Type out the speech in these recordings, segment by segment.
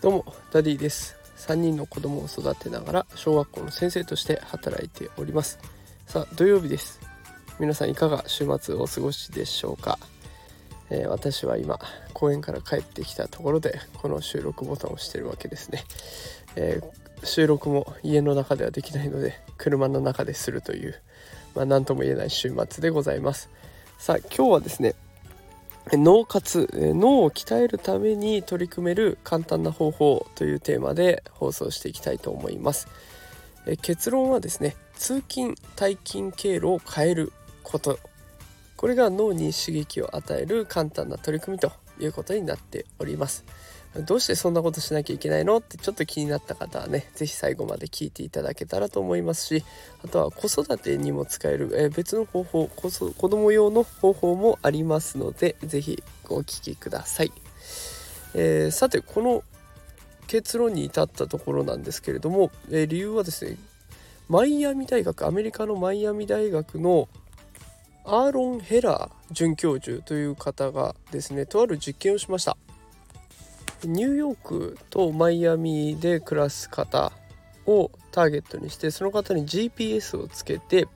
どうもダディです。3人の子供を育てながら小学校の先生として働いております。さあ土曜日です。皆さんいかが週末お過ごしでしょうか、えー、私は今公園から帰ってきたところでこの収録ボタンを押してるわけですね、えー、収録も家の中ではできないので車の中でするというまあ、何とも言えない週末でございます。さあ今日はですね脳活脳を鍛えるために取り組める簡単な方法というテーマで放送していきたいと思います。結論はですね通勤退勤経路を変えること。これが脳に刺激を与える簡単な取り組みということになっております。どうしてそんなことしなきゃいけないのってちょっと気になった方はね是非最後まで聞いていただけたらと思いますしあとは子育てにも使える、え、別の方法子子供用の方法もありますので是非お聞きください、えー、さてこの結論に至ったところなんですけれども、えー、理由はですねマイアミ大学アメリカのマイアミ大学のアーロン・ヘラー准教授という方がですねとある実験をしました。ニューヨークとマイアミで暮らす方をターゲットにしてその方に GPS をつけて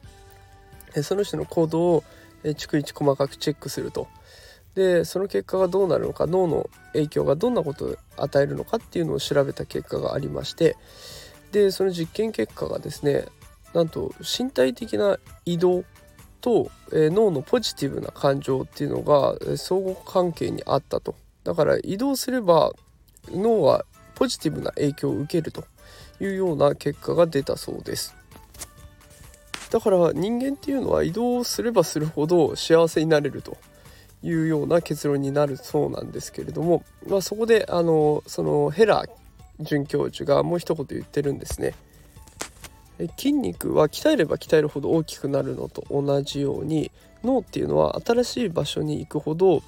その人の行動を逐一細かくチェックすると。でその結果がどうなるのか脳の影響がどんなことを与えるのかっていうのを調べた結果がありましてでその実験結果がですねなんと身体的な移動と、え脳のポジティブな感情っていうのが相互関係にあったとだから移動すれば脳はポジティブな影響を受けるというような結果が出たそうですだから人間っていうのは移動すればするほど幸せになれるというような結論になるそうなんですけれども、まあ、そこであのそのヘラ准教授がもう一言言ってるんですね。筋肉は鍛えれば鍛えるほど大きくなるのと同じように脳っていうのは新しい場所に行くほど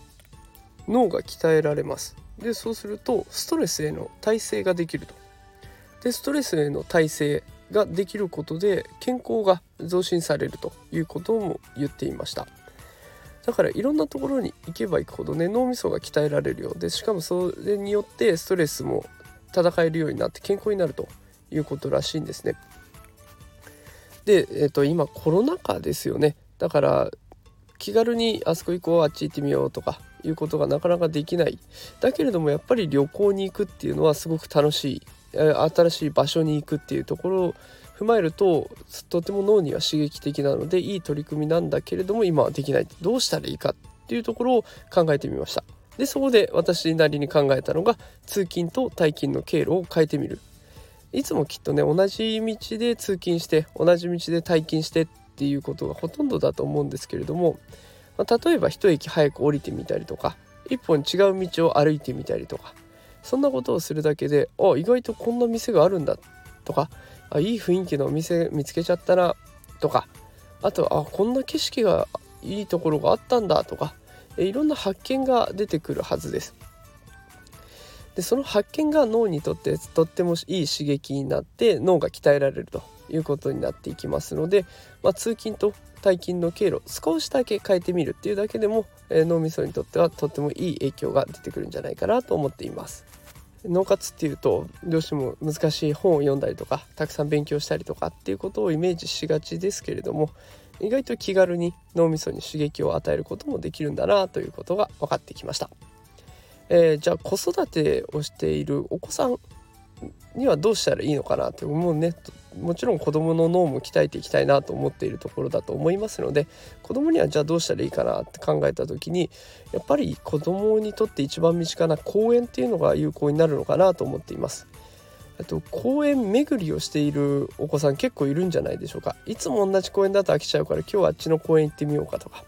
脳が鍛えられます。でそうするとストレスへの耐性ができると。でストレスへの耐性ができることで健康が増進されるということも言っていました。だからいろんなところに行けば行くほどね脳みそが鍛えられるようでしかもそれによってストレスも戦えるようになって健康になるということらしいんですね。で、えー、と今コロナ禍ですよね。だから気軽にあそこ行こうあっち行ってみようとかいうことがなかなかできない。だけれどもやっぱり旅行に行くっていうのはすごく楽しい新しい場所に行くっていうところを踏まえるととても脳には刺激的なのでいい取り組みなんだけれども今はできない。どうしたらいいかっていうところを考えてみました。でそこで私なりに考えたのが通勤と退勤の経路を変えてみる。いつもきっとね同じ道で通勤して同じ道で退勤してっていうことがほとんどだと思うんですけれどもまあ、例えば一駅早く降りてみたりとか一本違う道を歩いてみたりとかそんなことをするだけであ意外とこんな店があるんだとかあいい雰囲気のお店見つけちゃったなとかあとあこんな景色がいいところがあったんだとかいろんな発見が出てくるはずです。でその発見が脳にとってとってもいい刺激になって脳が鍛えられるということになっていきますので、まあ、通勤と退勤の経路少しだけ変えてみるっていうだけでも、えー、脳みそにとってはとってもいい影響が出てくるんじゃないかなと思っています。脳活っていうとどうしても難しい本を読んだりとかたくさん勉強したりとかっていうことをイメージしがちですけれども意外と気軽に脳みそに刺激を与えることもできるんだなということが分かってきました。えー、じゃあ子育てをしているお子さんにはどうしたらいいのかなって思うね。もちろん子どもの脳も鍛えていきたいなと思っているところだと思いますので子どもにはじゃあどうしたらいいかなって考えた時にやっぱり子どもにとって一番身近な公園っていうのが有効になるのかなと思っています。あと公園巡りをしているお子さん結構いるんじゃないでしょうか。いつも同じ公園だと飽きちゃうから今日はあっちの公園行ってみようかとか。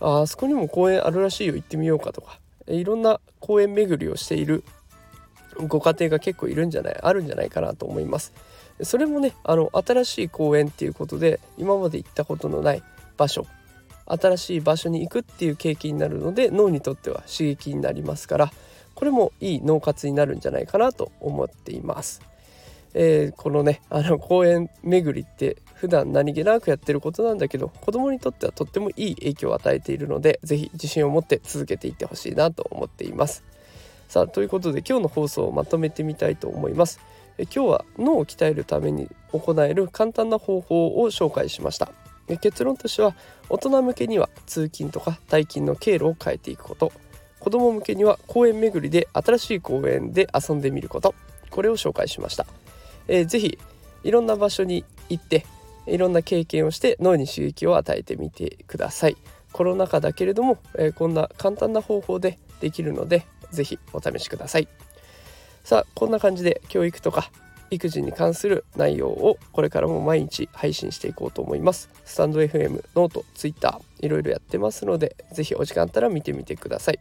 ああそこにも公園あるらしいよ行ってみようかとか。いろんな公園巡りをしているご家庭が結構いるんじゃないあるんじゃないかなと思いますそれもねあの新しい公園っていうことで今まで行ったことのない場所新しい場所に行くっていう経験になるので脳にとっては刺激になりますからこれもいい脳活になるんじゃないかなと思っています。えー、このねあの公園巡りって普段何気なくやってることなんだけど子供にとってはとってもいい影響を与えているので是非自信を持って続けていってほしいなと思っています。さあということで今日の放送をまとめてみたいと思います。え今日は脳を鍛えるために行える簡単な方法を紹介しました。結論としては大人向けには通勤とか退勤の経路を変えていくこと。子供向けには公園巡りで新しい公園で遊んでみること。これを紹介しました、えー、ぜひいろんな場所に行っていろんな経験をして脳に刺激を与えてみてください。コロナ禍だけれども、えー、こんな簡単な方法でできるのでぜひお試しください。さあこんな感じで教育とか育児に関する内容をこれからも毎日配信していこうと思います。スタンド FM ノート Twitter いろいろやってますのでぜひお時間あったら見てみてください。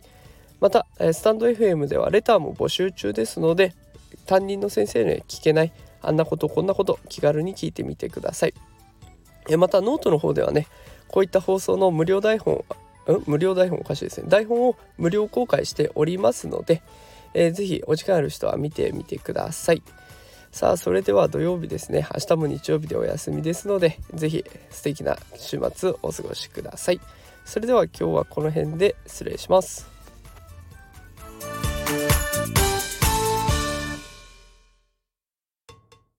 またスタンド FM ではレターも募集中ですので担任の先生に聞けないあんなことこんなこと気軽に聞いてみてください。またノートの方ではねこういった放送の無料台本ん？無料台本おかしいですね。台本を無料公開しておりますので、えー、ぜひお時間ある人は見てみてください。さあそれでは土曜日ですね。明日も日曜日でお休みですのでぜひ素敵な週末お過ごしください。それでは今日はこの辺で失礼します。